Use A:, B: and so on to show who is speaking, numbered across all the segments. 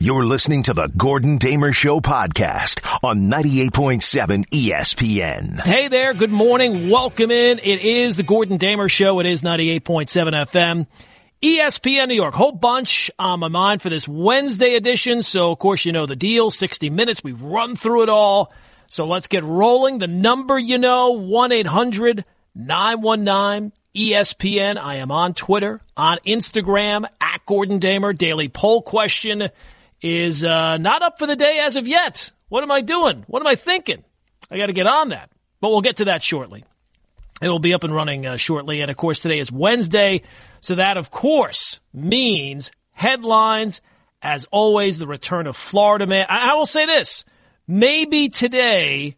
A: You're listening to the Gordon Damer Show podcast on 98.7 ESPN.
B: Hey there. Good morning. Welcome in. It is the Gordon Damer Show. It is 98.7 FM. ESPN New York. Whole bunch on my mind for this Wednesday edition. So, of course, you know the deal. 60 minutes. We've run through it all. So let's get rolling. The number, you know, 1-800-919 ESPN. I am on Twitter, on Instagram, at Gordon Damer. Daily poll question is uh, not up for the day as of yet. What am I doing? What am I thinking? I got to get on that. But we'll get to that shortly. It will be up and running uh, shortly. And of course, today is Wednesday. So that, of course, means headlines. As always, the return of Florida man. I, I will say this. Maybe today,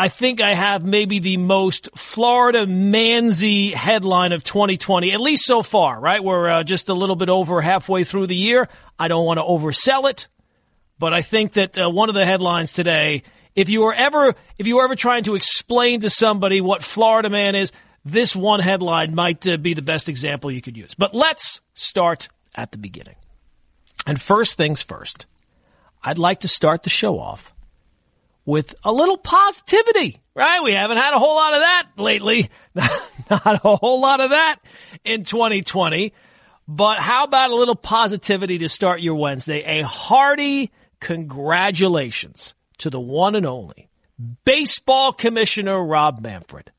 B: I think I have maybe the most Florida Manzi headline of 2020, at least so far, right? We're uh, just a little bit over halfway through the year. I don't want to oversell it, but I think that uh, one of the headlines today, if you were ever, if you were ever trying to explain to somebody what Florida man is, this one headline might uh, be the best example you could use. But let's start at the beginning. And first things first, I'd like to start the show off with a little positivity, right? We haven't had a whole lot of that lately. Not a whole lot of that in 2020. But how about a little positivity to start your Wednesday? A hearty congratulations to the one and only baseball commissioner Rob Manfred.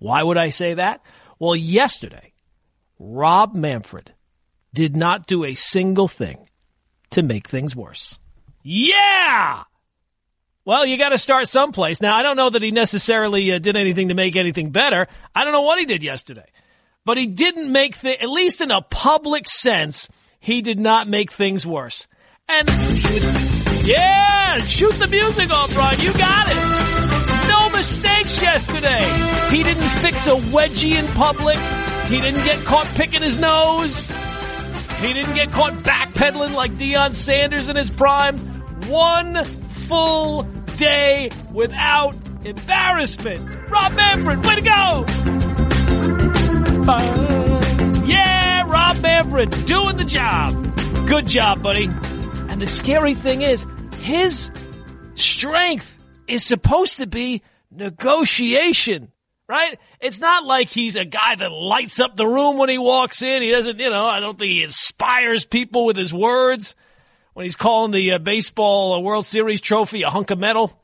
B: Why would I say that? Well, yesterday, Rob Manfred did not do a single thing to make things worse. Yeah! Well, you got to start someplace. Now, I don't know that he necessarily uh, did anything to make anything better. I don't know what he did yesterday. But he didn't make the, at least in a public sense, he did not make things worse. And, yeah, shoot the music off, Brian. You got it. No mistakes yesterday. He didn't fix a wedgie in public. He didn't get caught picking his nose. He didn't get caught backpedaling like Deion Sanders in his prime. One full day without embarrassment. Rob Manfred, way to go! Uh, yeah, Rob Manfred doing the job. Good job, buddy. And the scary thing is, his strength is supposed to be negotiation, right? It's not like he's a guy that lights up the room when he walks in. He doesn't, you know, I don't think he inspires people with his words when he's calling the uh, baseball uh, World Series trophy a hunk of metal.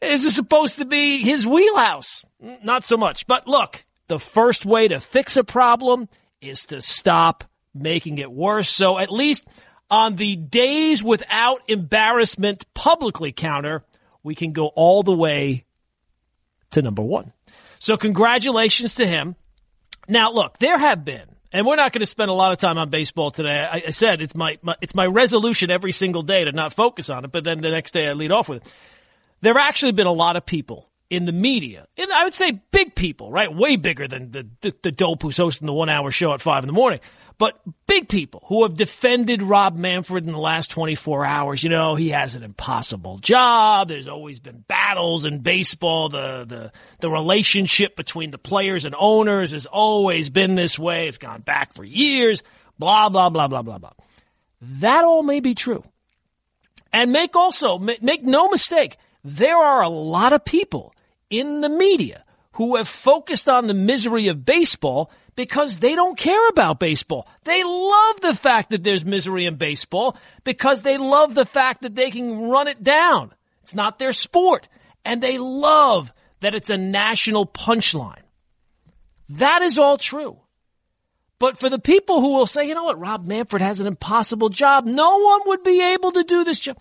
B: Is it supposed to be his wheelhouse? Not so much. But look, the first way to fix a problem is to stop making it worse. So at least on the days without embarrassment publicly counter, we can go all the way to number one. So congratulations to him. Now look, there have been and we're not going to spend a lot of time on baseball today. I, I said it's my, my, it's my resolution every single day to not focus on it, but then the next day I lead off with it. There have actually been a lot of people in the media, and I would say big people, right? Way bigger than the, the, the dope who's hosting the one hour show at five in the morning, but big people who have defended Rob Manfred in the last 24 hours. You know, he has an impossible job. There's always been battles in baseball. The, the, the relationship between the players and owners has always been this way. It's gone back for years. Blah, blah, blah, blah, blah, blah. That all may be true. And make also, make no mistake, there are a lot of people in the media who have focused on the misery of baseball because they don't care about baseball. They love the fact that there's misery in baseball because they love the fact that they can run it down. It's not their sport. And they love that it's a national punchline. That is all true. But for the people who will say, you know what, Rob Manfred has an impossible job, no one would be able to do this job.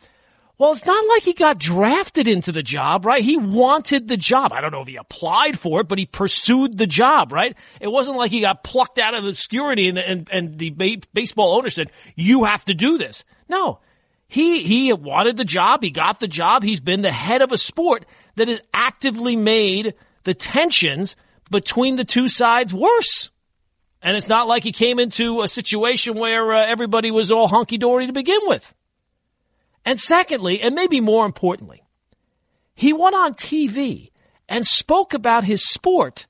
B: Well, it's not like he got drafted into the job, right? He wanted the job. I don't know if he applied for it, but he pursued the job, right? It wasn't like he got plucked out of obscurity and, and, and the ba- baseball owner said, you have to do this. No. He, he wanted the job. He got the job. He's been the head of a sport that has actively made the tensions between the two sides worse. And it's not like he came into a situation where uh, everybody was all hunky dory to begin with. And secondly, and maybe more importantly, he went on TV and spoke about his sport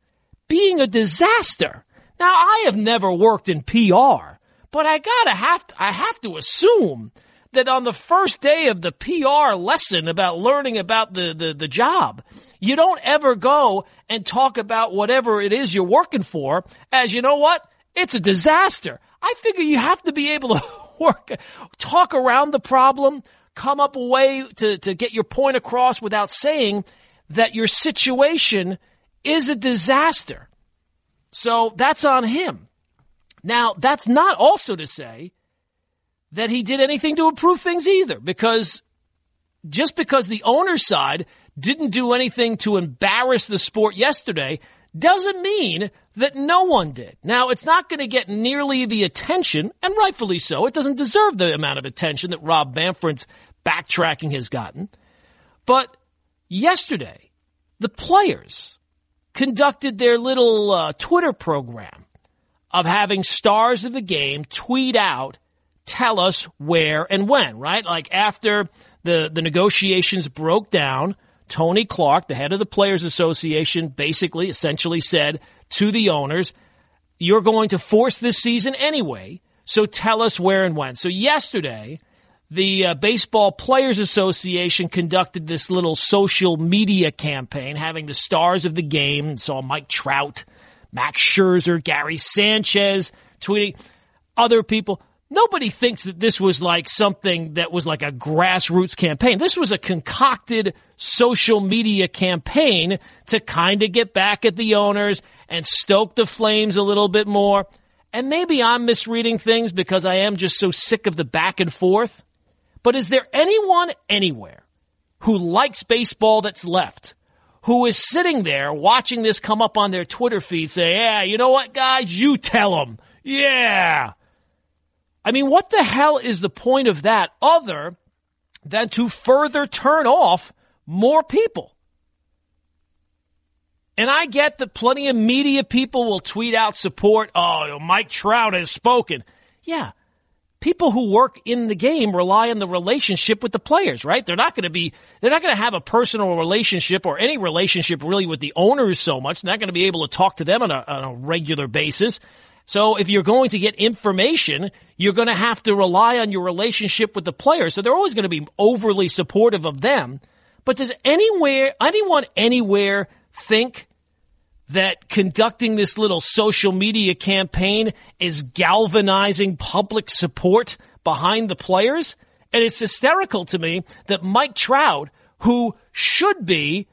B: being a disaster. Now, I have never worked in PR, but I gotta have to, I have to assume that on the first day of the PR lesson about learning about the, the, the job, you don't ever go and talk about whatever it is you're working for as you know what? It's a disaster. I figure you have to be able to work, talk around the problem, come up a way to, to get your point across without saying that your situation is a disaster. So that's on him. Now, that's not also to say that he did anything to improve things either, because just because the owner's side didn't do anything to embarrass the sport yesterday doesn't mean that no one did. Now, it's not going to get nearly the attention, and rightfully so. It doesn't deserve the amount of attention that Rob Manfred's backtracking has gotten. But yesterday, the players conducted their little uh, Twitter program of having stars of the game tweet out, tell us where and when, right? Like after the, the negotiations broke down, Tony Clark, the head of the Players Association, basically essentially said to the owners, you're going to force this season anyway, so tell us where and when. So yesterday, the uh, Baseball Players Association conducted this little social media campaign, having the stars of the game, saw Mike Trout, Max Scherzer, Gary Sanchez tweeting, other people. Nobody thinks that this was like something that was like a grassroots campaign. This was a concocted social media campaign to kind of get back at the owners and stoke the flames a little bit more. And maybe I'm misreading things because I am just so sick of the back and forth. But is there anyone anywhere who likes baseball that's left who is sitting there watching this come up on their Twitter feed say, yeah, you know what, guys? You tell them. Yeah. I mean, what the hell is the point of that other than to further turn off more people? And I get that plenty of media people will tweet out support. Oh, Mike Trout has spoken. Yeah. People who work in the game rely on the relationship with the players, right? They're not going to be, they're not going to have a personal relationship or any relationship really with the owners so much. They're not going to be able to talk to them on a, on a regular basis. So if you're going to get information, you're going to have to rely on your relationship with the players. So they're always going to be overly supportive of them. But does anywhere, anyone anywhere think that conducting this little social media campaign is galvanizing public support behind the players? And it's hysterical to me that Mike Trout, who should be,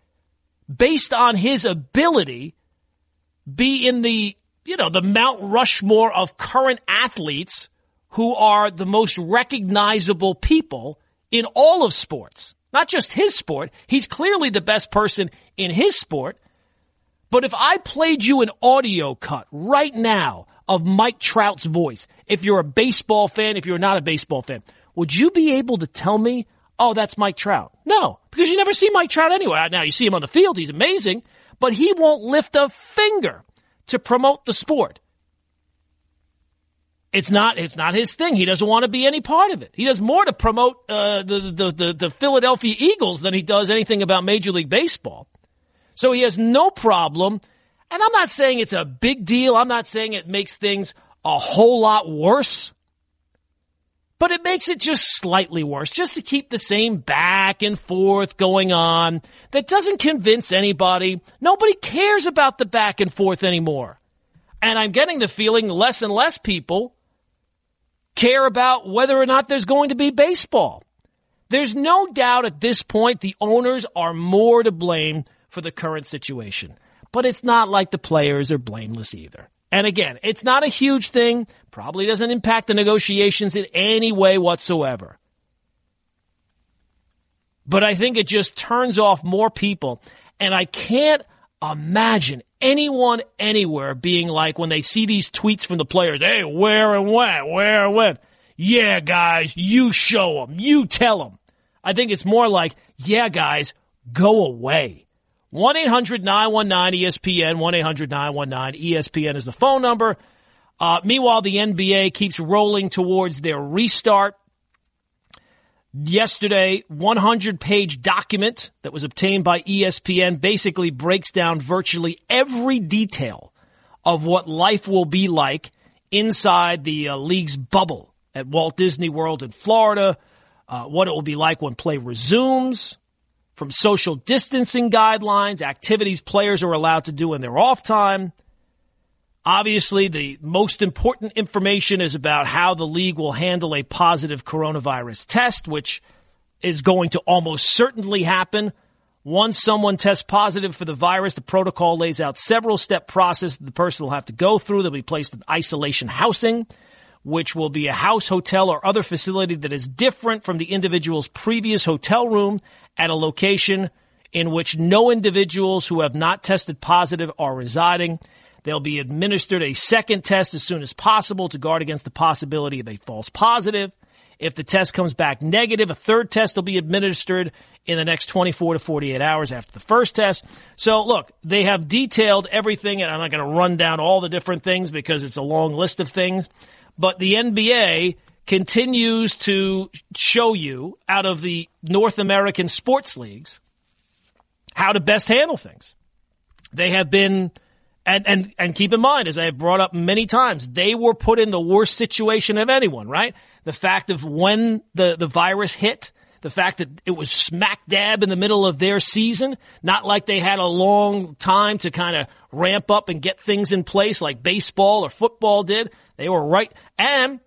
B: based on his ability, be in the you know, the Mount Rushmore of current athletes who are the most recognizable people in all of sports. Not just his sport. He's clearly the best person in his sport. But if I played you an audio cut right now of Mike Trout's voice, if you're a baseball fan, if you're not a baseball fan, would you be able to tell me, oh, that's Mike Trout? No, because you never see Mike Trout anyway. Now you see him on the field. He's amazing, but he won't lift a finger to promote the sport. It's not. It's not his thing. He doesn't want to be any part of it. He does more to promote uh, the, the the the Philadelphia Eagles than he does anything about Major League Baseball. So he has no problem. And I'm not saying it's a big deal. I'm not saying it makes things a whole lot worse. But it makes it just slightly worse, just to keep the same back and forth going on that doesn't convince anybody. Nobody cares about the back and forth anymore. And I'm getting the feeling less and less people care about whether or not there's going to be baseball. There's no doubt at this point the owners are more to blame for the current situation. But it's not like the players are blameless either. And again, it's not a huge thing, probably doesn't impact the negotiations in any way whatsoever. But I think it just turns off more people. And I can't imagine anyone anywhere being like when they see these tweets from the players, hey, where and when, where and when. Yeah, guys, you show them, you tell them. I think it's more like, yeah, guys, go away. 1 800 919 ESPN, 1 800 919 ESPN is the phone number. Uh, meanwhile, the NBA keeps rolling towards their restart. Yesterday, 100 page document that was obtained by ESPN basically breaks down virtually every detail of what life will be like inside the uh, league's bubble at Walt Disney World in Florida uh, what it will be like when play resumes, from social distancing guidelines, activities players are allowed to do in their off time. Obviously, the most important information is about how the league will handle a positive coronavirus test, which is going to almost certainly happen. Once someone tests positive for the virus, the protocol lays out several step process that the person will have to go through. They'll be placed in isolation housing which will be a house, hotel, or other facility that is different from the individual's previous hotel room at a location in which no individuals who have not tested positive are residing. They'll be administered a second test as soon as possible to guard against the possibility of a false positive. If the test comes back negative, a third test will be administered in the next 24 to 48 hours after the first test. So look, they have detailed everything and I'm not going to run down all the different things because it's a long list of things. But the NBA continues to show you out of the North American sports leagues how to best handle things. They have been, and, and, and keep in mind, as I have brought up many times, they were put in the worst situation of anyone, right? The fact of when the, the virus hit, the fact that it was smack dab in the middle of their season, not like they had a long time to kind of ramp up and get things in place like baseball or football did. They were right. And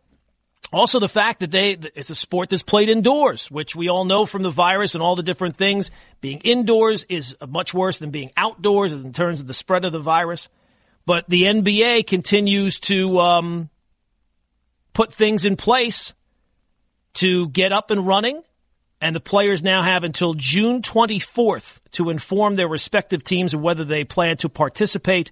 B: also the fact that they, it's a sport that's played indoors, which we all know from the virus and all the different things. Being indoors is much worse than being outdoors in terms of the spread of the virus. But the NBA continues to um, put things in place to get up and running. And the players now have until June 24th to inform their respective teams of whether they plan to participate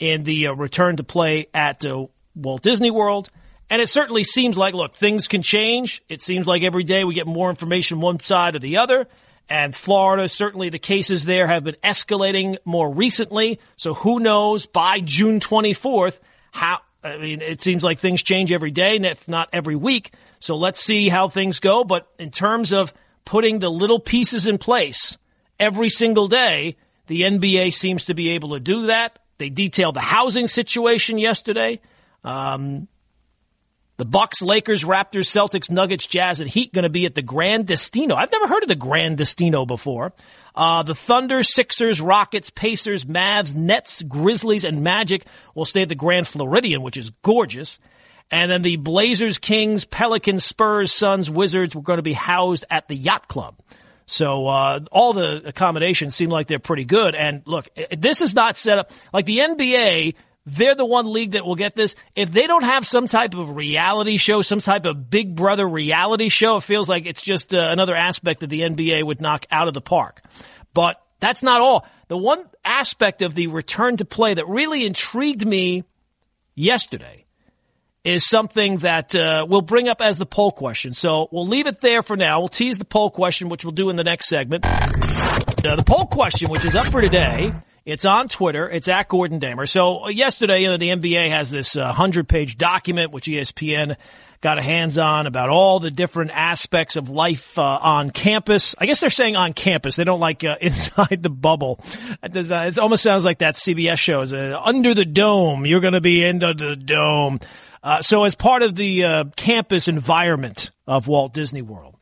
B: in the uh, return to play at uh, Walt Disney World. And it certainly seems like, look, things can change. It seems like every day we get more information one side or the other. And Florida, certainly the cases there have been escalating more recently. So who knows by June 24th how, I mean, it seems like things change every day, if not every week. So let's see how things go. But in terms of putting the little pieces in place every single day, the NBA seems to be able to do that. They detailed the housing situation yesterday. Um, the Bucks, Lakers, Raptors, Celtics, Nuggets, Jazz, and Heat going to be at the Grand Destino. I've never heard of the Grand Destino before. Uh, the Thunder, Sixers, Rockets, Pacers, Mavs, Nets, Grizzlies, and Magic will stay at the Grand Floridian, which is gorgeous. And then the Blazers, Kings, Pelicans, Spurs, Suns, Wizards were going to be housed at the Yacht Club. So uh, all the accommodations seem like they're pretty good. And look, this is not set up like the NBA they're the one league that will get this. If they don't have some type of reality show, some type of Big Brother reality show, it feels like it's just uh, another aspect that the NBA would knock out of the park. But that's not all. The one aspect of the return to play that really intrigued me yesterday is something that uh, we'll bring up as the poll question. So we'll leave it there for now. We'll tease the poll question, which we'll do in the next segment. Uh, the poll question, which is up for today it's on Twitter. It's at Gordon Damer. So uh, yesterday, you know, the NBA has this uh, hundred page document which ESPN got a hands on about all the different aspects of life uh, on campus. I guess they're saying on campus. They don't like uh, inside the bubble. Uh, it almost sounds like that CBS show is uh, under the dome. You're going to be under the dome. so as part of the campus environment of Walt Disney World.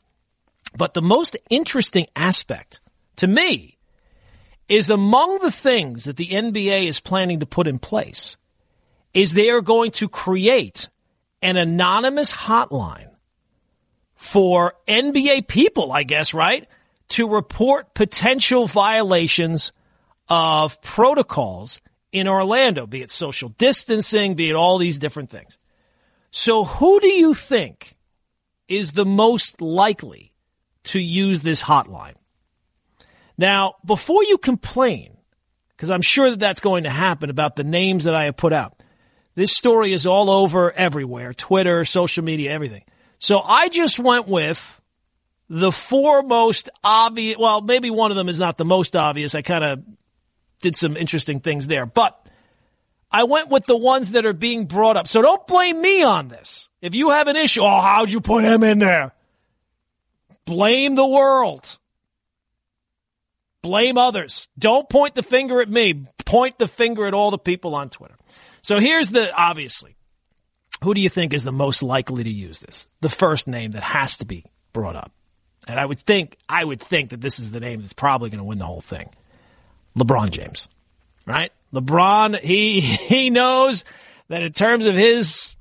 B: But the most interesting aspect to me is among the things that the NBA is planning to put in place is they are going to create an anonymous hotline for NBA people, I guess, right? To report potential violations of protocols in Orlando, be it social distancing, be it all these different things. So who do you think is the most likely to use this hotline? Now, before you complain, because I'm sure that that's going to happen about the names that I have put out, this story is all over everywhere Twitter, social media, everything. So I just went with the four most obvious. Well, maybe one of them is not the most obvious. I kind of did some interesting things there, but I went with the ones that are being brought up. So don't blame me on this. If you have an issue, oh, how'd you put him in there? Blame the world. Blame others. Don't point the finger at me. Point the finger at all the people on Twitter. So here's the, obviously, who do you think is the most likely to use this? The first name that has to be brought up. And I would think, I would think that this is the name that's probably going to win the whole thing. LeBron James, right? LeBron, he, he knows that in terms of his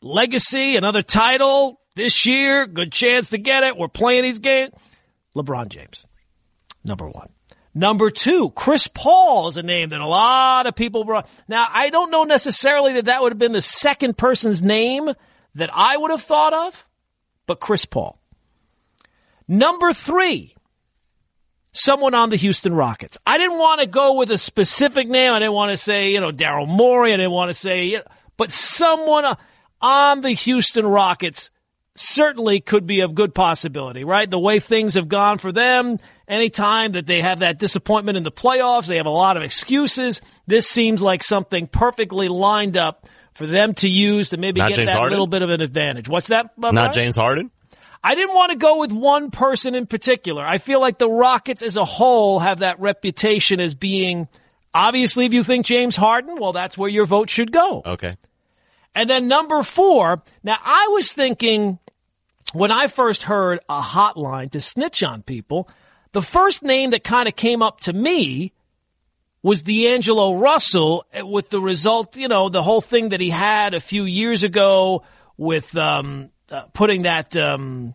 B: legacy, another title this year, good chance to get it. We're playing these games. LeBron James, number one. Number two, Chris Paul is a name that a lot of people brought. Now, I don't know necessarily that that would have been the second person's name that I would have thought of, but Chris Paul. Number three, someone on the Houston Rockets. I didn't want to go with a specific name. I didn't want to say, you know, Daryl Morey. I didn't want to say, but someone uh, on the Houston Rockets certainly could be a good possibility, right? The way things have gone for them, anytime that they have that disappointment in the playoffs, they have a lot of excuses. This seems like something perfectly lined up for them to use to maybe
C: Not
B: get
C: James
B: that
C: Harden?
B: little bit of an advantage. What's that?
C: Not
B: Bryant?
C: James Harden?
B: I didn't want to go with one person in particular. I feel like the Rockets as a whole have that reputation as being, obviously, if you think James Harden, well, that's where your vote should go.
C: Okay.
B: And then number four, now I was thinking when I first heard a hotline to snitch on people, the first name that kind of came up to me was D'Angelo Russell eh, with the result, you know, the whole thing that he had a few years ago with, um, uh, putting that, um,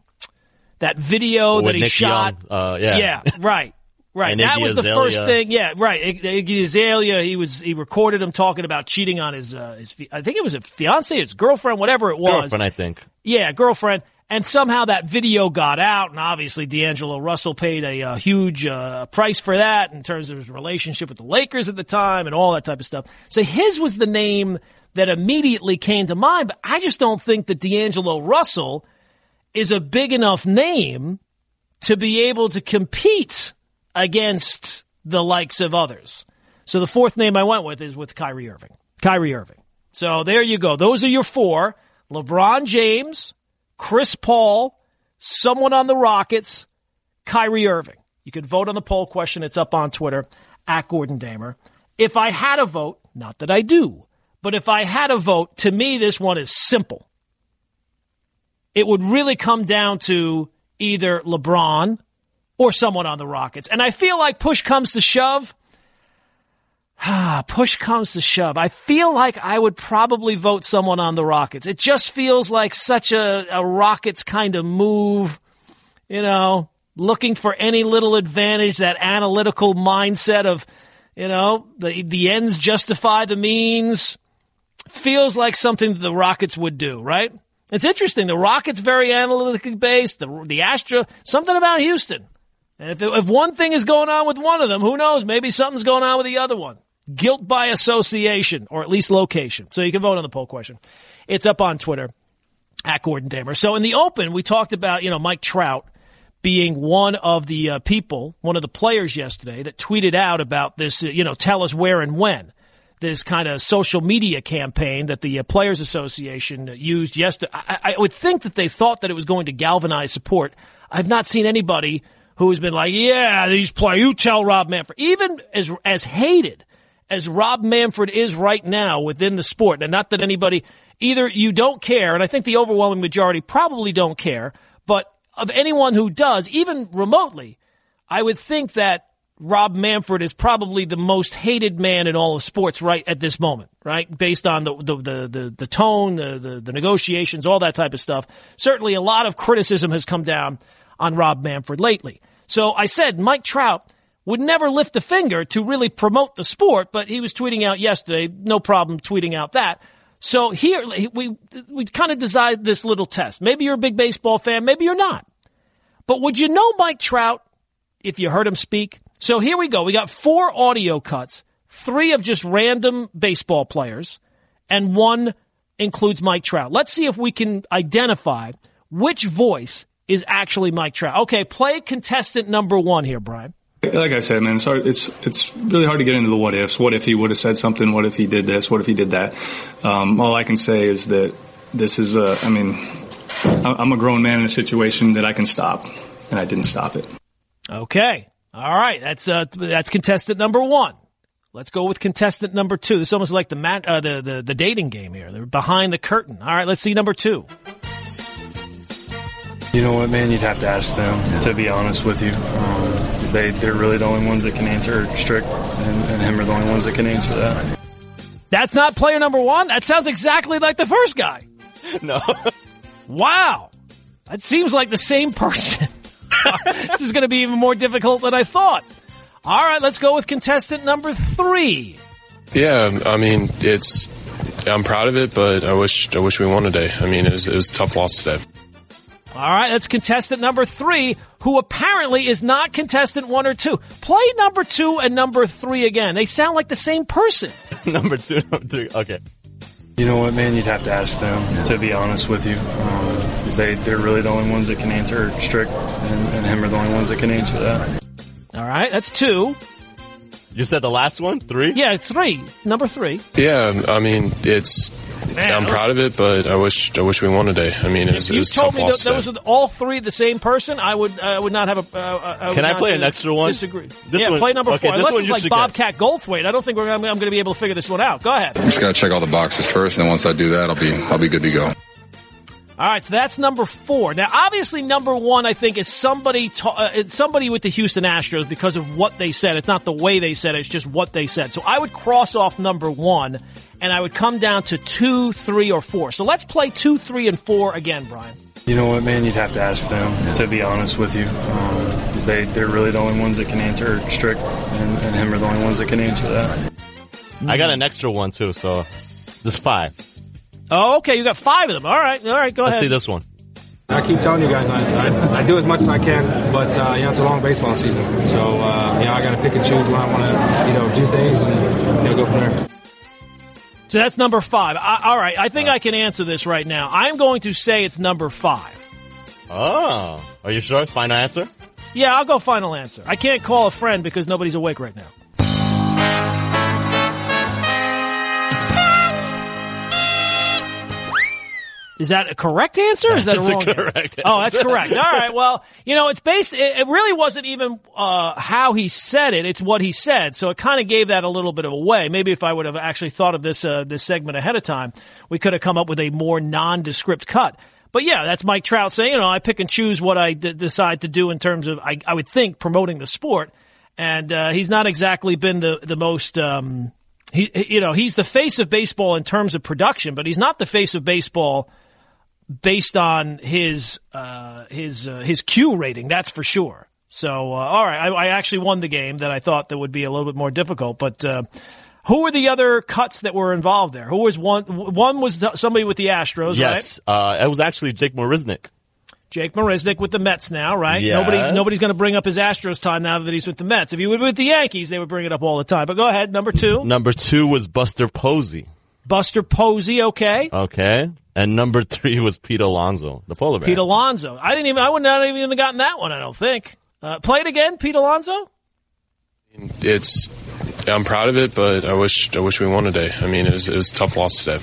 B: that video
C: With
B: that he
C: Nick
B: shot.
C: Young, uh, yeah.
B: Yeah, right. Right.
C: And
B: that
C: Iggy
B: was the first thing. Yeah, right. Ig- Iggy Azalea, he was, he recorded him talking about cheating on his, uh, his, I think it was a fiance, his girlfriend, whatever it was.
C: Girlfriend, I think.
B: Yeah, girlfriend. And somehow that video got out, and obviously D'Angelo Russell paid a, uh huge uh, price for that in terms of his relationship with the Lakers at the time and all that type of stuff. So his was the name that immediately came to mind, but I just don't think that D'Angelo Russell is a big enough name to be able to compete against the likes of others. So the fourth name I went with is with Kyrie Irving. Kyrie Irving. So there you go. Those are your four. LeBron James, Chris Paul, someone on the Rockets, Kyrie Irving. You can vote on the poll question. It's up on Twitter at Gordon Damer. If I had a vote, not that I do, but if I had a vote, to me, this one is simple. It would really come down to either LeBron or someone on the Rockets. And I feel like push comes to shove. Ah, push comes to shove. I feel like I would probably vote someone on the Rockets. It just feels like such a, a Rockets kind of move, you know, looking for any little advantage, that analytical mindset of, you know, the, the ends justify the means. Feels like something that the Rockets would do, right? It's interesting. The Rockets very analytically based. The, the Astro, something about Houston. And if, if one thing is going on with one of them, who knows? Maybe something's going on with the other one. Guilt by association, or at least location. So you can vote on the poll question. It's up on Twitter at Gordon Damer. So in the open, we talked about, you know, Mike Trout being one of the uh, people, one of the players yesterday that tweeted out about this, uh, you know, tell us where and when. This kind of social media campaign that the uh, Players Association used yesterday. I, I would think that they thought that it was going to galvanize support. I've not seen anybody who has been like, yeah, these players, you tell Rob Manfred. Even as, as hated as Rob Manfred is right now within the sport, and not that anybody, either you don't care, and I think the overwhelming majority probably don't care, but of anyone who does, even remotely, I would think that Rob Manfred is probably the most hated man in all of sports right at this moment, right? Based on the the the the, the tone, the, the the negotiations, all that type of stuff. Certainly, a lot of criticism has come down on Rob Manfred lately. So I said Mike Trout would never lift a finger to really promote the sport, but he was tweeting out yesterday, no problem tweeting out that. So here we we kind of designed this little test. Maybe you're a big baseball fan, maybe you're not. But would you know Mike Trout if you heard him speak? So here we go. We got four audio cuts, three of just random baseball players, and one includes Mike Trout. Let's see if we can identify which voice is actually Mike Trout. Okay, play contestant number one here, Brian.
D: Like I said, man, it's hard, it's it's really hard to get into the what ifs. What if he would have said something? What if he did this? What if he did that? Um, all I can say is that this is a. I mean, I'm a grown man in a situation that I can stop, and I didn't stop it.
B: Okay. All right. That's uh that's contestant number one. Let's go with contestant number two. This is almost like the mat, uh, the, the the dating game here. They're behind the curtain. All right. Let's see number two.
C: You know what, man? You'd have to ask them, to be honest with you. Um, they, they're really the only ones that can answer. Strick and, and him are the only ones that can answer that.
B: That's not player number one? That sounds exactly like the first guy.
E: No.
B: Wow. That seems like the same person. this is going to be even more difficult than I thought. All right, let's go with contestant number three.
F: Yeah, um, I mean, it's. I'm proud of it, but I wish I wish we won today. I mean, it was, it was a tough loss today.
B: All right, that's contestant number three, who apparently is not contestant one or two. Play number two and number three again. They sound like the same person.
E: number two, number three. Okay.
C: You know what, man? You'd have to ask them, to be honest with you. Um, they, they're really the only ones that can answer. Strick and, and him are the only ones that can answer that.
B: All right, that's two.
E: You said the last one? Three?
B: Yeah, three. Number three.
F: Yeah, I mean, it's.
B: Man,
F: I'm
B: those-
F: proud of it, but I wish I wish we won today. I mean, it was,
B: If
F: it
B: you
F: was
B: told
F: tough
B: me
F: loss
B: that those
F: today.
B: were all three the same person, I would uh, would not have a. Uh, I
E: Can I play an
B: uh,
E: extra one?
B: Disagree.
E: This
B: yeah,
E: one-
B: play number
E: okay,
B: four.
E: this
B: Unless
E: one
B: it's like
E: should
B: Bobcat Goldthwait, I don't think we're, I'm, I'm going to be able to figure this one out. Go ahead.
G: Just got to check all the boxes first, and then once I do that, I'll be I'll be good to go.
B: All right, so that's number four. Now, obviously, number one, I think, is somebody ta- uh, somebody with the Houston Astros because of what they said. It's not the way they said it; it's just what they said. So I would cross off number one, and I would come down to two, three, or four. So let's play two, three, and four again, Brian.
C: You know what, man? You'd have to ask them, to be honest with you. Um, they, they're really the only ones that can answer. Strick and, and him are the only ones that can answer that.
E: I got an extra one too, so just five.
B: Oh, okay, you got five of them. All right, all right, go ahead.
E: Let's
B: ahead.
E: see this one.
H: I keep telling you guys, I, I, I do as much as I can, but uh, you know it's a long baseball season, so uh, you know I got to pick and choose when I want to, you know, do things and you know go from there.
B: So that's number five. I, all right, I think I can answer this right now. I'm going to say it's number five.
E: Oh, are you sure? Final answer?
B: Yeah, I'll go final answer. I can't call a friend because nobody's awake right now. Is that a correct answer? Or is that a
E: That's a
B: wrong answer?
E: correct
B: Oh, that's correct. All right. Well, you know, it's based. It, it really wasn't even uh, how he said it. It's what he said. So it kind of gave that a little bit of a way. Maybe if I would have actually thought of this uh, this segment ahead of time, we could have come up with a more nondescript cut. But yeah, that's Mike Trout saying, you know, I pick and choose what I d- decide to do in terms of, I, I would think, promoting the sport. And uh, he's not exactly been the the most. Um, he- you know, he's the face of baseball in terms of production, but he's not the face of baseball based on his uh, his uh, his Q rating. That's for sure. So, uh, all right, I, I actually won the game that I thought that would be a little bit more difficult. But uh, who were the other cuts that were involved there? Who was one? One was somebody with the Astros,
E: Yes. Uh, it was actually Jake
B: Marisnick. Jake Marisnick with the Mets now, right?
E: Yes.
B: Nobody nobody's going to bring up his Astros time now that he's with the Mets. If he were with the Yankees, they would bring it up all the time. But go ahead, number two,
E: Number two was Buster Posey.
B: Buster Posey. Okay.
E: Okay. And number three was Pete Alonso, the polar bear.
B: Pete Alonso. I didn't even. I would not even have gotten that one. I don't think. Uh, play it again, Pete Alonso.
F: It's. I'm proud of it, but I wish I wish we won today. I mean, it was, it was a tough loss today.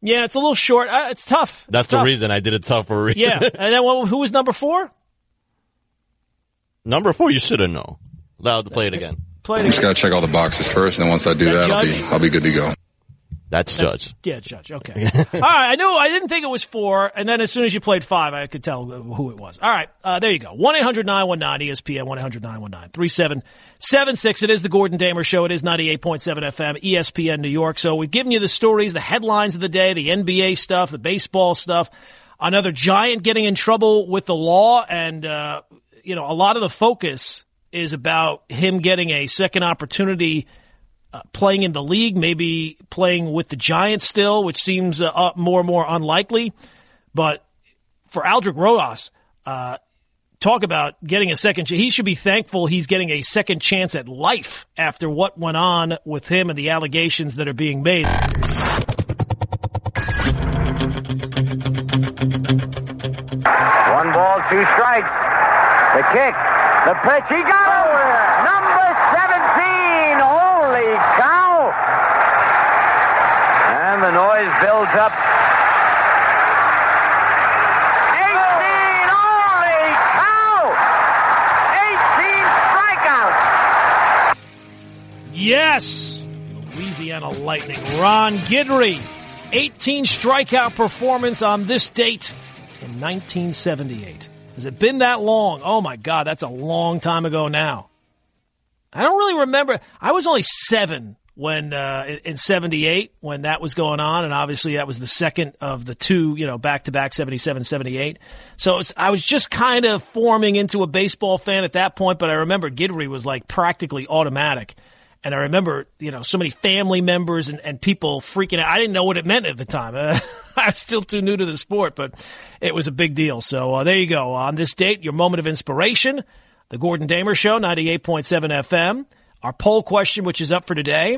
B: Yeah, it's a little short. Uh, it's tough.
E: That's
B: It's
E: the
B: tough.
E: reason I did it tough for a reason.
B: Yeah, and then what, who was number four?
E: number four, you should have known. I'll play it again.
B: Play it again.
G: Just
B: again.
G: got to check all the boxes first, and then once I do
B: That
G: that, I'll be I'll be good to go.
E: That's Judge.
B: Yeah, Judge. Okay. All right. I knew. I didn't think it was four, and then as soon as you played five, I could tell who it was. All right. Uh, there you go. One eight hundred nine one nine ESPN. One eight hundred nine one nine three seven seven six. It is the Gordon Damer Show. It is ninety eight point seven FM ESPN New York. So we've given you the stories, the headlines of the day, the NBA stuff, the baseball stuff. Another giant getting in trouble with the law, and uh, you know a lot of the focus is about him getting a second opportunity uh, playing in the league, maybe playing with the Giants still, which seems uh, more and more unlikely. But for Aldrick Rosas, uh, talk about getting a second chance. He should be thankful he's getting a second chance at life after what went on with him and the allegations that are being made.
I: One ball, two strikes. The kick, the pitch, he got it! Number 17! Holy cow! And the noise builds up. 18! Holy cow! 18 strikeouts!
B: Yes! Louisiana Lightning. Ron Guidry. 18 strikeout performance on this date in 1978. Has it been that long? Oh my God, that's a long time ago now. I don't really remember. I was only seven when uh, in '78 when that was going on, and obviously that was the second of the two, you know, back to back '77, '78. So I was just kind of forming into a baseball fan at that point. But I remember Guidry was like practically automatic, and I remember you know so many family members and, and people freaking out. I didn't know what it meant at the time. Uh, I was still too new to the sport, but it was a big deal. So uh, there you go. On this date, your moment of inspiration. The Gordon Damer Show, 98.7 FM. Our poll question, which is up for today.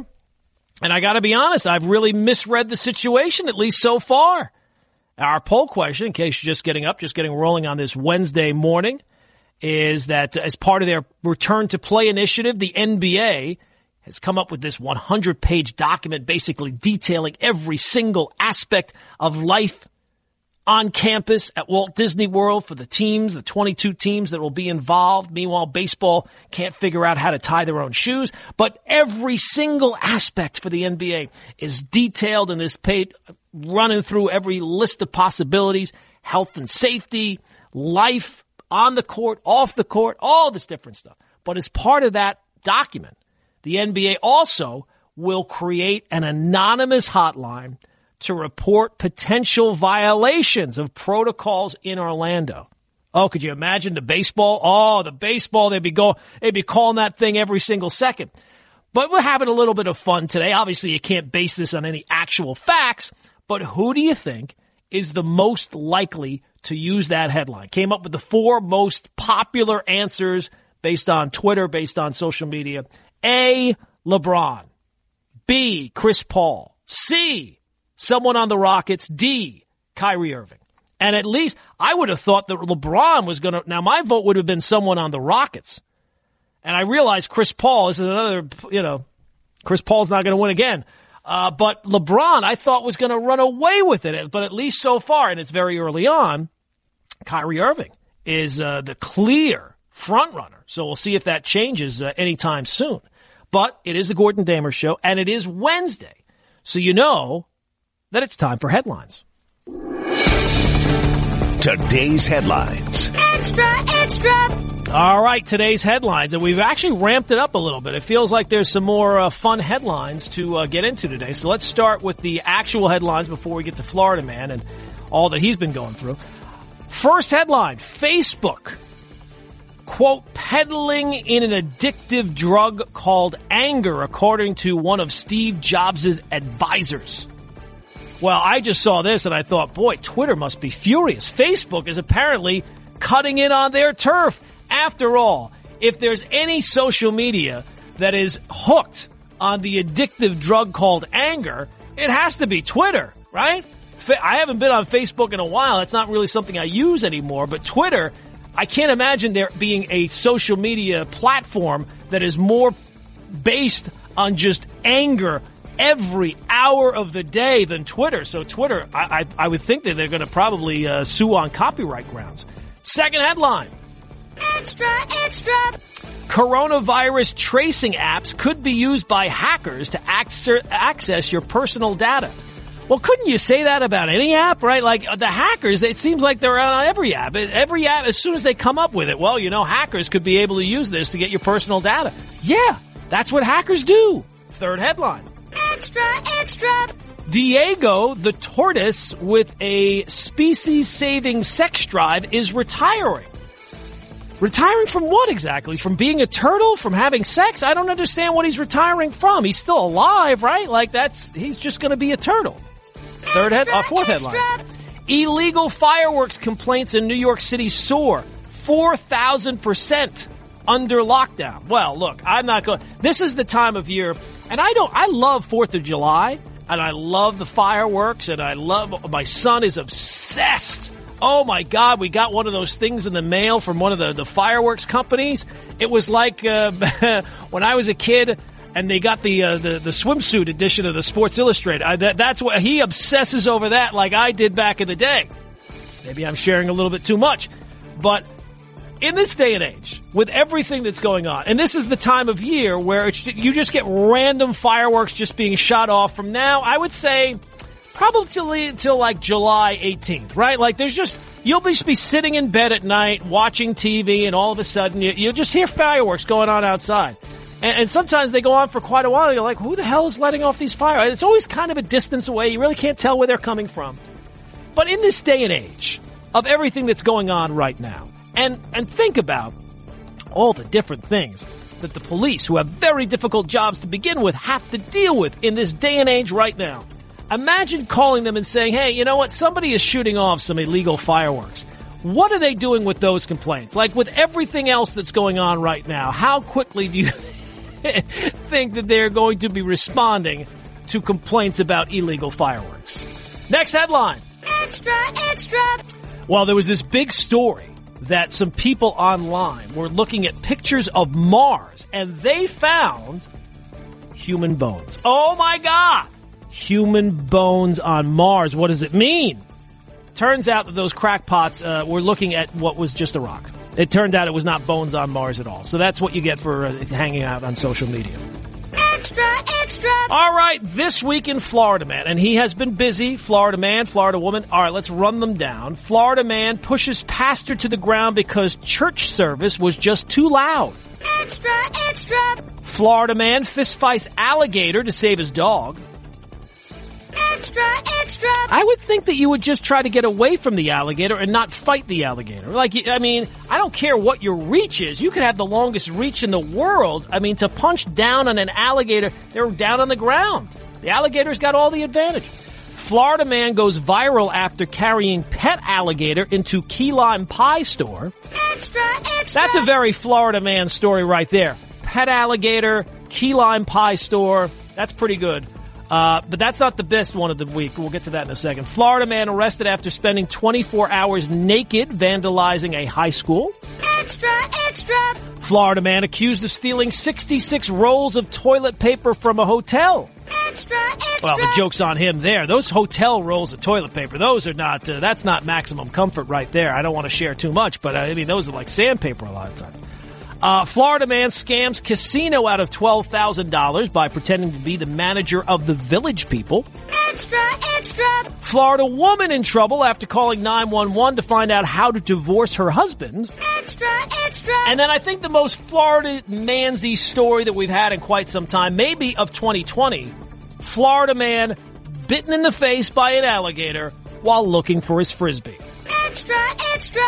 B: And I got to be honest, I've really misread the situation, at least so far. Our poll question, in case you're just getting up, just getting rolling on this Wednesday morning, is that as part of their return to play initiative, the NBA has come up with this 100 page document basically detailing every single aspect of life on campus at Walt Disney World for the teams, the 22 teams that will be involved. Meanwhile, baseball can't figure out how to tie their own shoes, but every single aspect for the NBA is detailed in this page, running through every list of possibilities, health and safety, life on the court, off the court, all this different stuff. But as part of that document, the NBA also will create an anonymous hotline to report potential violations of protocols in Orlando. Oh, could you imagine the baseball? Oh, the baseball, they'd be going, they'd be calling that thing every single second. But we're having a little bit of fun today. Obviously, you can't base this on any actual facts, but who do you think is the most likely to use that headline? Came up with the four most popular answers based on Twitter, based on social media. A, LeBron. B, Chris Paul. C, someone on the Rockets. D, Kyrie Irving. And at least I would have thought that LeBron was going to. Now, my vote would have been someone on the Rockets. And I realize Chris Paul is another, you know, Chris Paul's not going to win again. Uh, but LeBron, I thought was going to run away with it. But at least so far, and it's very early on, Kyrie Irving is uh, the clear front runner. So we'll see if that changes uh, anytime soon. But it is the Gordon Damer show, and it is Wednesday. So you know that it's time for headlines.
A: Today's headlines.
J: Extra, extra.
B: All right, today's headlines, and we've actually ramped it up a little bit. It feels like there's some more uh, fun headlines to uh, get into today. So let's start with the actual headlines before we get to Florida Man and all that he's been going through. First headline Facebook, quote, peddling in an addictive drug called anger, according to one of Steve Jobs' advisors. Well, I just saw this and I thought, boy, Twitter must be furious. Facebook is apparently cutting in on their turf. After all, if there's any social media that is hooked on the addictive drug called anger, it has to be Twitter, right? I haven't been on Facebook in a while. It's not really something I use anymore, but Twitter, I can't imagine there being a social media platform that is more based on just anger every hour of the day than Twitter. So Twitter, I, I, I would think that they're going to probably uh, sue on copyright grounds. Second headline.
J: Extra, extra.
B: Coronavirus tracing apps could be used by hackers to access your personal data. Well, couldn't you say that about any app, right? Like the hackers, it seems like they're on every app. Every app, as soon as they come up with it, well, you know, hackers could be able to use this to get your personal data. Yeah, that's what hackers do. Third headline.
J: Extra, extra.
B: Diego, the tortoise with a species saving sex drive, is retiring. Retiring from what exactly? From being a turtle? From having sex? I don't understand what he's retiring from. He's still alive, right? Like that's, he's just gonna be a turtle. Third head, uh, fourth
J: extra.
B: headline. Illegal fireworks complaints in New York City soar 4,000% under lockdown. Well, look, I'm not going, this is the time of year, and I don't, I love 4th of July, and I love the fireworks, and I love, my son is obsessed. Oh my God, we got one of those things in the mail from one of the, the fireworks companies. It was like, uh, when I was a kid, and they got the uh, the, the swimsuit edition of the Sports Illustrated. I, that, that's what he obsesses over that, like I did back in the day. Maybe I'm sharing a little bit too much, but in this day and age, with everything that's going on, and this is the time of year where you just get random fireworks just being shot off from now, I would say probably until like July 18th, right? Like there's just You'll just be sitting in bed at night watching TV, and all of a sudden you, you'll just hear fireworks going on outside. And, and sometimes they go on for quite a while. You're like, who the hell is letting off these fireworks? It's always kind of a distance away. You really can't tell where they're coming from. But in this day and age of everything that's going on right now, and, and think about all the different things that the police, who have very difficult jobs to begin with, have to deal with in this day and age right now. Imagine calling them and saying, hey, you know what? Somebody is shooting off some illegal fireworks. What are they doing with those complaints? Like with everything else that's going on right now, how quickly do you think that they're going to be responding to complaints about illegal fireworks? Next headline.
J: Extra, extra.
B: Well, there was this big story that some people online were looking at pictures of Mars and they found human bones. Oh my God! Human bones on Mars. What does it mean? Turns out that those crackpots uh, were looking at what was just a rock. It turned out it was not bones on Mars at all. So that's what you get for uh, hanging out on social media.
J: Extra, extra.
B: All right, this week in Florida Man, and he has been busy. Florida man, Florida woman. All right, let's run them down. Florida man pushes pastor to the ground because church service was just too loud.
J: Extra, extra.
B: Florida man fistfights alligator to save his dog.
J: Extra, extra.
B: I would think that you would just try to get away from the alligator and not fight the alligator. Like, I mean, I don't care what your reach is. You could have the longest reach in the world. I mean, to punch down on an alligator, they're down on the ground. The alligator's got all the advantage. Florida man goes viral after carrying pet alligator into key lime pie store.
J: Extra, extra.
B: That's a very Florida man story right there. Pet alligator, key lime pie store. That's pretty good. Uh, but that's not the best one of the week. We'll get to that in a second. Florida man arrested after spending 24 hours naked vandalizing a high school.
J: Extra, extra.
B: Florida man accused of stealing 66 rolls of toilet paper from a hotel.
J: Extra, extra.
B: Well, the joke's on him there. Those hotel rolls of toilet paper, those are not, uh, that's not maximum comfort right there. I don't want to share too much, but uh, I mean, those are like sandpaper a lot of times. Uh, Florida man scams casino out of $12,000 by pretending to be the manager of the village people.
J: Extra, extra.
B: Florida woman in trouble after calling 911 to find out how to divorce her husband.
J: Extra, extra.
B: And then I think the most Florida mansy story that we've had in quite some time, maybe of 2020, Florida man bitten in the face by an alligator while looking for his frisbee.
J: Extra, extra.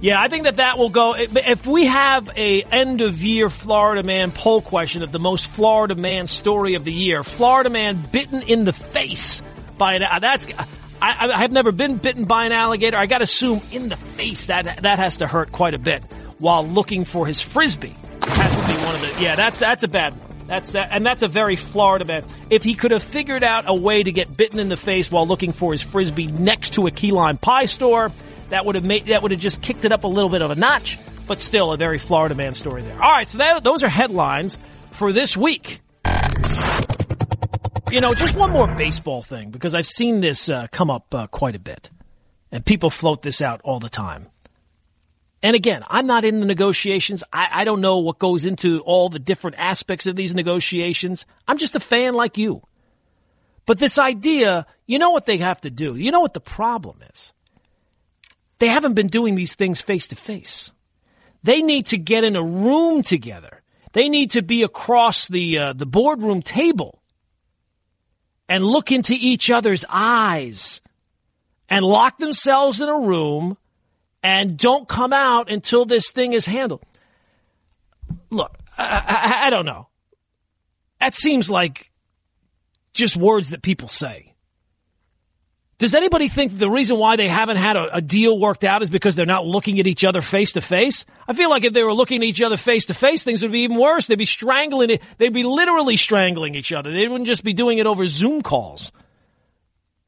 B: Yeah, I think that that will go. If we have a end of year Florida man poll question of the most Florida man story of the year, Florida man bitten in the face by an uh, that's. I, I have never been bitten by an alligator. I got to assume in the face that that has to hurt quite a bit while looking for his frisbee. Has to be one of the. Yeah, that's that's a bad one. That's that, and that's a very Florida man. If he could have figured out a way to get bitten in the face while looking for his frisbee next to a key lime pie store, that would have made that would have just kicked it up a little bit of a notch. But still, a very Florida man story there. All right, so that, those are headlines for this week. You know, just one more baseball thing because I've seen this uh, come up uh, quite a bit, and people float this out all the time. And again, I'm not in the negotiations. I, I, don't know what goes into all the different aspects of these negotiations. I'm just a fan like you. But this idea, you know what they have to do. You know what the problem is. They haven't been doing these things face to face. They need to get in a room together. They need to be across the uh, the boardroom table and look into each other's eyes and lock themselves in a room and don't come out until this thing is handled. Look, I, I, I don't know. That seems like just words that people say. Does anybody think the reason why they haven't had a, a, deal worked out is because they're not looking at each other face to face? I feel like if they were looking at each other face to face, things would be even worse. They'd be strangling it. They'd be literally strangling each other. They wouldn't just be doing it over Zoom calls.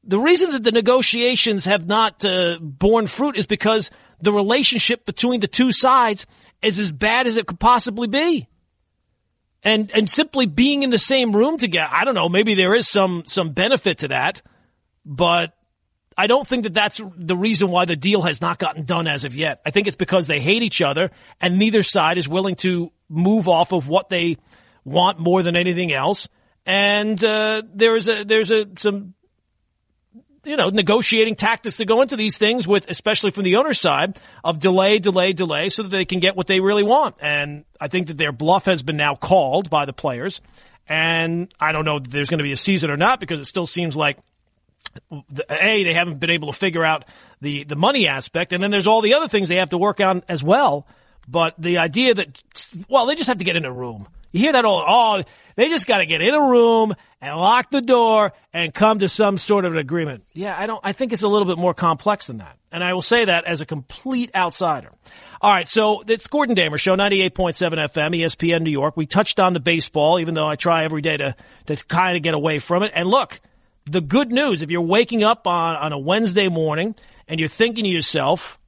B: The reason that the negotiations have not uh, borne fruit is because the relationship between the two sides is as bad as it could possibly be. And, and simply being in the same room together, I don't know, maybe there is some, some benefit to that, but I don't think that that's the reason why the deal has not gotten done as of yet. I think it's because they hate each other and neither side is willing to move off of what they want more than anything else. And, uh, there's a, there's a, some you know, negotiating tactics that go into these things with, especially from the owner's side of delay, delay, delay so that they can get what they really want. And I think that their bluff has been now called by the players. And I don't know if there's going to be a season or not because it still seems like a they haven't been able to figure out the the money aspect, and then there's all the other things they have to work on as well. But the idea that well, they just have to get in a room. You hear that all? Oh, they just got to get in a room and lock the door and come to some sort of an agreement. Yeah, I don't. I think it's a little bit more complex than that, and I will say that as a complete outsider. All right, so it's Gordon Damer Show, 98.7 FM, ESPN New York. We touched on the baseball, even though I try every day to, to kind of get away from it. And look, the good news, if you're waking up on, on a Wednesday morning and you're thinking to yourself,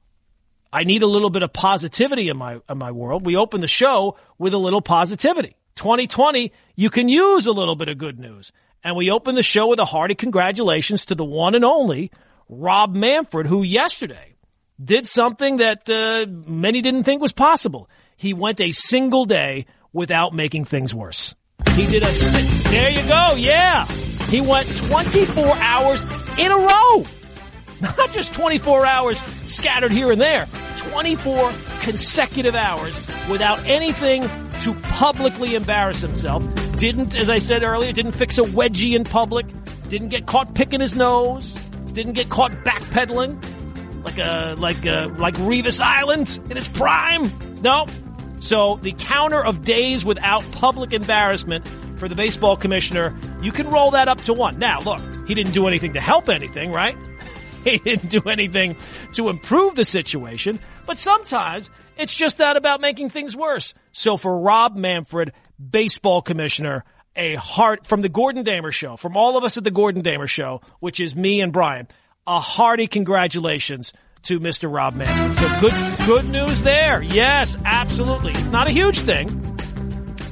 B: I need a little bit of positivity in my, in my world, we open the show with a little positivity. 2020, you can use a little bit of good news. And we open the show with a hearty congratulations to the one and only Rob Manfred, who yesterday did something that uh, many didn't think was possible. He went a single day without making things worse. He did a. There you go. Yeah. He went 24 hours in a row. Not just 24 hours scattered here and there. 24 consecutive hours without anything to publicly embarrass himself. Didn't, as I said earlier, didn't fix a wedgie in public. Didn't get caught picking his nose. Didn't get caught backpedaling like a like a like Revis Island in its prime. No. So the counter of days without public embarrassment for the baseball commissioner, you can roll that up to one. Now, look, he didn't do anything to help anything, right? He didn't do anything to improve the situation, but sometimes it's just that about making things worse. So for Rob Manfred, baseball commissioner, a heart from the Gordon Damer show, from all of us at the Gordon Damer show, which is me and Brian, a hearty congratulations to Mr. Rob Manfred. So good, good news there. Yes, absolutely. It's not a huge thing,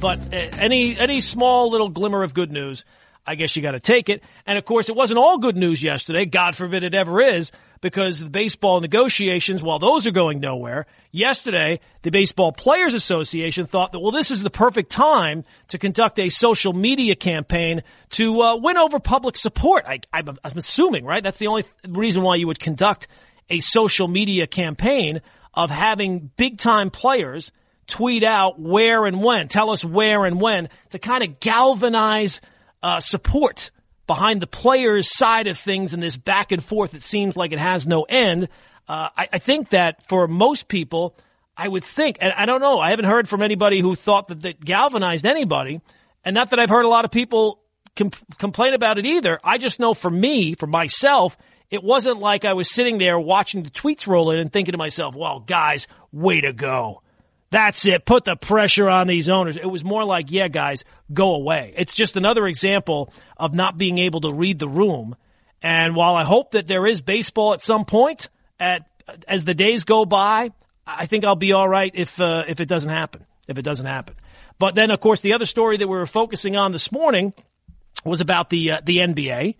B: but uh, any any small little glimmer of good news, I guess you got to take it. And of course, it wasn't all good news yesterday. God forbid it ever is, because the baseball negotiations, while those are going nowhere, yesterday the Baseball Players Association thought that well, this is the perfect time to conduct a social media campaign to uh, win over public support. I, I'm, I'm assuming, right? That's the only reason why you would conduct a social media campaign of having big time players tweet out where and when, tell us where and when to kind of galvanize uh, support behind the players' side of things in this back and forth. It seems like it has no end. Uh, I, I, think that for most people, I would think, and I don't know, I haven't heard from anybody who thought that that galvanized anybody, and not that I've heard a lot of people com- complain about it either. I just know for me, for myself, it wasn't like I was sitting there watching the tweets roll in and thinking to myself, well, guys, way to go. That's it. Put the pressure on these owners. It was more like, yeah, guys, go away. It's just another example of not being able to read the room. And while I hope that there is baseball at some point, at as the days go by, I think I'll be all right if uh, if it doesn't happen. If it doesn't happen. But then, of course, the other story that we were focusing on this morning was about the uh, the NBA.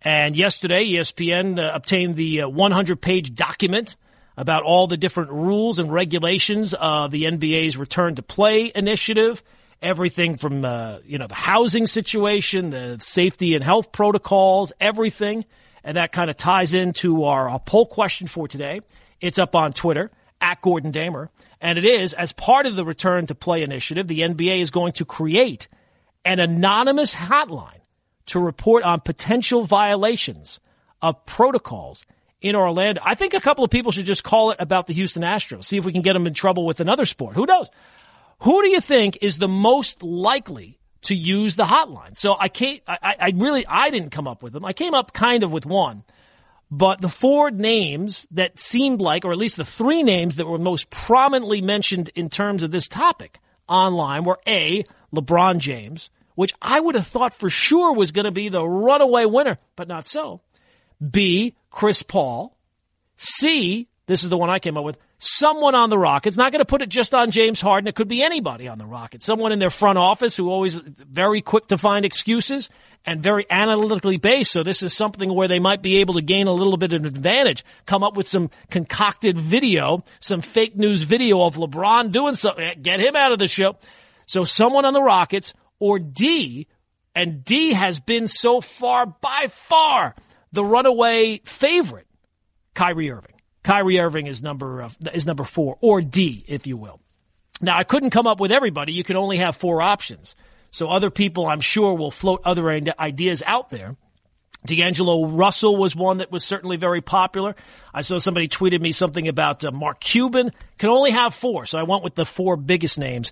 B: And yesterday, ESPN uh, obtained the 100 page document about all the different rules and regulations of the NBA's return to play initiative. Everything from, uh, you know, the housing situation, the safety and health protocols, everything. And that kind of ties into our, our poll question for today. It's up on Twitter at Gordon Damer. And it is, as part of the return to play initiative, the NBA is going to create an anonymous hotline to report on potential violations of protocols in Orlando. I think a couple of people should just call it about the Houston Astros. See if we can get them in trouble with another sport. Who knows? Who do you think is the most likely to use the hotline? So I can't, I, I really, I didn't come up with them. I came up kind of with one. But the four names that seemed like, or at least the three names that were most prominently mentioned in terms of this topic online were A, LeBron James, which I would have thought for sure was going to be the runaway winner, but not so. B, Chris Paul. C, this is the one I came up with, someone on the Rockets. Not going to put it just on James Harden. It could be anybody on the Rockets. Someone in their front office who always very quick to find excuses and very analytically based. So this is something where they might be able to gain a little bit of advantage. Come up with some concocted video, some fake news video of LeBron doing something. Get him out of the show. So someone on the Rockets or D, and D has been so far by far the runaway favorite, Kyrie Irving. Kyrie Irving is number uh, is number four or D, if you will. Now I couldn't come up with everybody. You can only have four options. So other people, I'm sure, will float other ideas out there. D'Angelo Russell was one that was certainly very popular. I saw somebody tweeted me something about uh, Mark Cuban. Can only have four, so I went with the four biggest names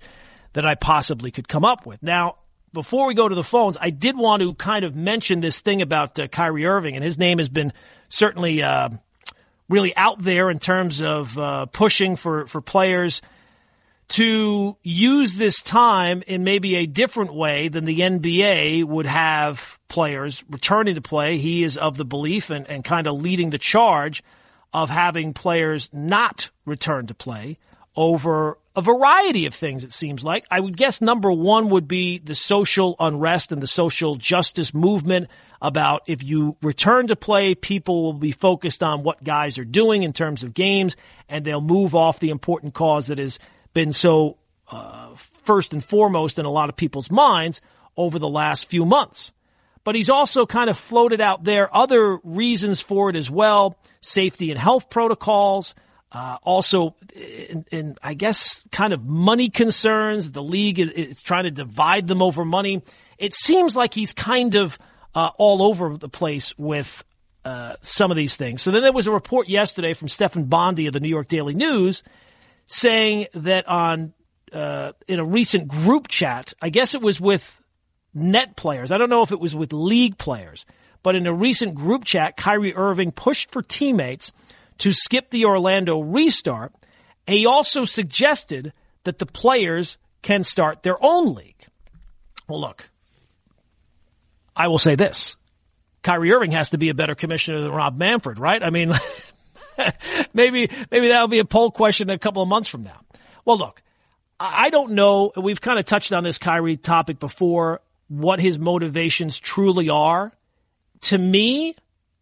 B: that I possibly could come up with. Now, before we go to the phones, I did want to kind of mention this thing about uh, Kyrie Irving, and his name has been certainly uh, really out there in terms of uh, pushing for for players to use this time in maybe a different way than the NBA would have players returning to play. He is of the belief and, and kind of leading the charge of having players not return to play over a variety of things, it seems like. I would guess number one would be the social unrest and the social justice movement about if you return to play, people will be focused on what guys are doing in terms of games and they'll move off the important cause that has been so uh, first and foremost in a lot of people's minds over the last few months. But he's also kind of floated out there other reasons for it as well safety and health protocols. Uh, also, in, I guess, kind of money concerns. The league is, trying to divide them over money. It seems like he's kind of uh, all over the place with uh, some of these things. So then there was a report yesterday from Stefan Bondy of the New York Daily News saying that on uh, in a recent group chat, I guess it was with net players. I don't know if it was with league players, but in a recent group chat, Kyrie Irving pushed for teammates to skip the Orlando restart. He also suggested that the players can start their own league. Well, look, I will say this. Kyrie Irving has to be a better commissioner than Rob Manfred, right? I mean, maybe maybe that'll be a poll question a couple of months from now. Well, look, I don't know. We've kind of touched on this Kyrie topic before. What his motivations truly are. To me,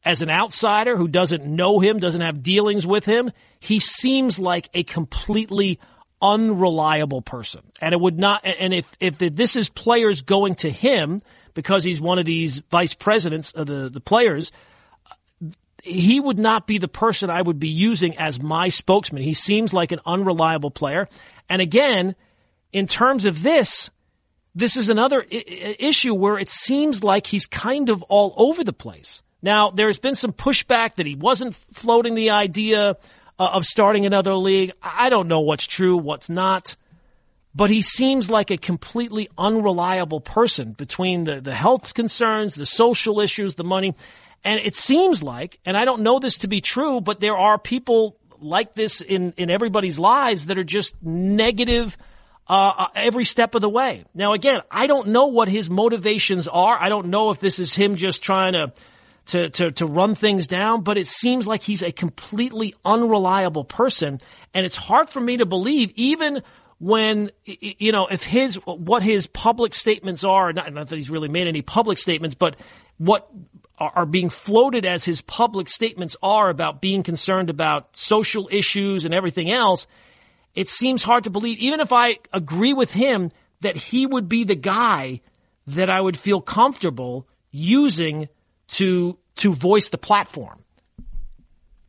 B: as an outsider who doesn't know him, doesn't have dealings with him, he seems like a completely unreliable person. And it would not. And if if this is players going to him because he's one of these vice presidents of the the players he would not be the person I would be using as my spokesman. He seems like an unreliable player. And again, in terms of this, this is another I- issue where it seems like he's kind of all over the place. Now, there's been some pushback that he wasn't floating the idea uh, of starting another league. I don't know what's true, what's not. But he seems like a completely unreliable person between the, the health concerns, the social issues, the money. And it seems like, and I don't know this to be true, but there are people like this in, in everybody's lives that are just negative uh, uh, every step of the way. Now, again, I don't know what his motivations are. I don't know if this is him just trying to, to, to, to run things down, but it seems like he's a completely unreliable person. And it's hard for me to believe, even when, you know, if his, what his public statements are, not, not that he's really made any public statements, but what are being floated as his public statements are about being concerned about social issues and everything else, it seems hard to believe, even if I agree with him, that he would be the guy that I would feel comfortable using to, to voice the platform.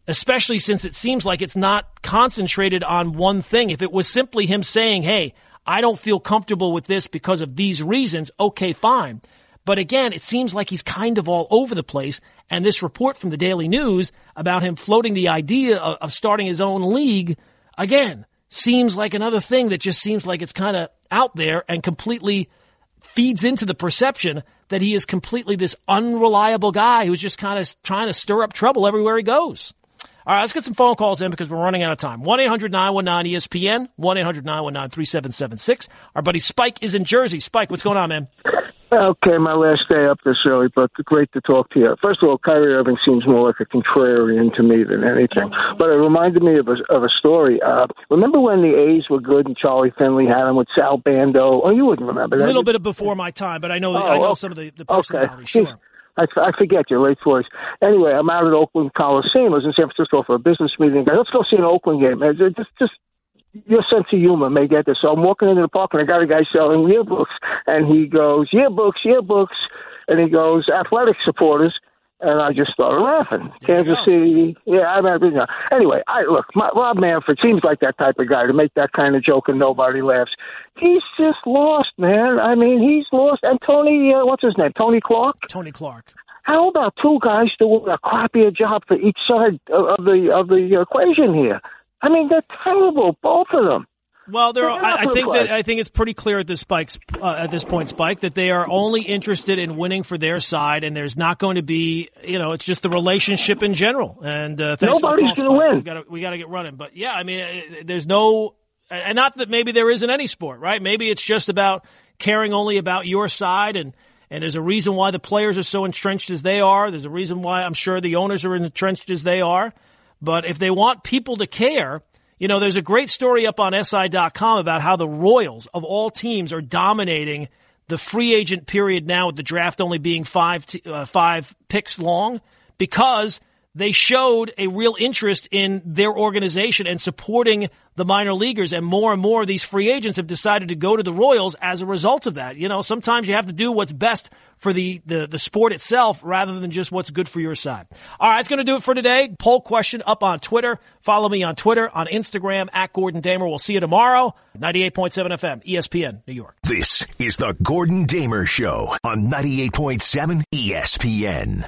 B: Especially since it seems like it's not concentrated on one thing. If it was simply him saying, hey, I don't feel comfortable with this because of these reasons, okay, fine. But again, it seems like he's kind of all over the place. And this report from the Daily News about him floating the idea of, of starting his own league, again, seems like another thing that just seems like it's kind of out there and completely feeds into the perception that he is completely this unreliable guy who's just kind of trying to stir up trouble everywhere he goes. All right, let's get some phone calls in because we're running out of time. 1-800-919-ESPN, 1-800-919-3776. Our buddy Spike is in Jersey. Spike, what's going on, man?
K: Okay, my last day up this early, but great to talk to you. First of all, Kyrie Irving seems more like a contrarian to me than anything. But it reminded me of a, of a story. Uh, remember when the A's were good and Charlie Finley had them with Sal Bando? Oh, you wouldn't remember that.
B: A little bit of before my time, but I know
K: Oh,
B: I know
K: okay.
B: some of the, the personalities.
K: Okay.
B: Sure.
K: I, I forget your late voice. Anyway, I'm out at Oakland Coliseum. I was in San Francisco for a business meeting. Let's go see an Oakland game. Uh, Just, just your sense of humor may get this. So I'm walking into the park and I got a guy selling yearbooks, and he goes, yearbooks, yearbooks, and he goes, athletic supporters. and I just started laughing. Kansas City, yeah. I'm you know. anyway, I look. My, Rob Manfred seems like that type of guy to make that kind of joke and nobody laughs. He's just lost, man. I mean, he's lost. And Tony, uh, what's his name? Tony Clark.
B: Tony Clark.
K: How about two guys doing a crappier job for each side of of the of the equation here? I mean, they're terrible, both of them.
B: Well, there.
K: They're
B: Are, I, I think that I think it's pretty clear at this spike uh, at this point, Spike, that they are only interested in winning for their side, and there's not going to be, you know, it's just the relationship in general. And uh, thanks for the
K: Nobody's gonna win.
B: We got to we got to get running. But yeah, I mean, uh, there's no, and not that maybe there isn't any sport, right? Maybe it's just about caring only about your side and. And there's a reason why the players are so entrenched as they are. There's a reason why I'm sure the owners are entrenched as they are. But if they want people to care, you know, there's a great story up on SI.com about how the Royals of all teams are dominating the free agent period now with the draft only being five, t- uh, five picks long because they showed a real interest in their organization and supporting the minor leaguers. And more and more of these free agents have decided to go to the Royals as a result of that. You know, sometimes you have to do what's best for the, the, the sport itself rather than just what's good for your side. All right, that's going to do it for today. Poll question up on Twitter. Follow me on Twitter, on Instagram, at Gordon Damer. We'll see you tomorrow. 98.7 FM, ESPN, New York.
A: This is the Gordon Damer Show on 98.7 ESPN.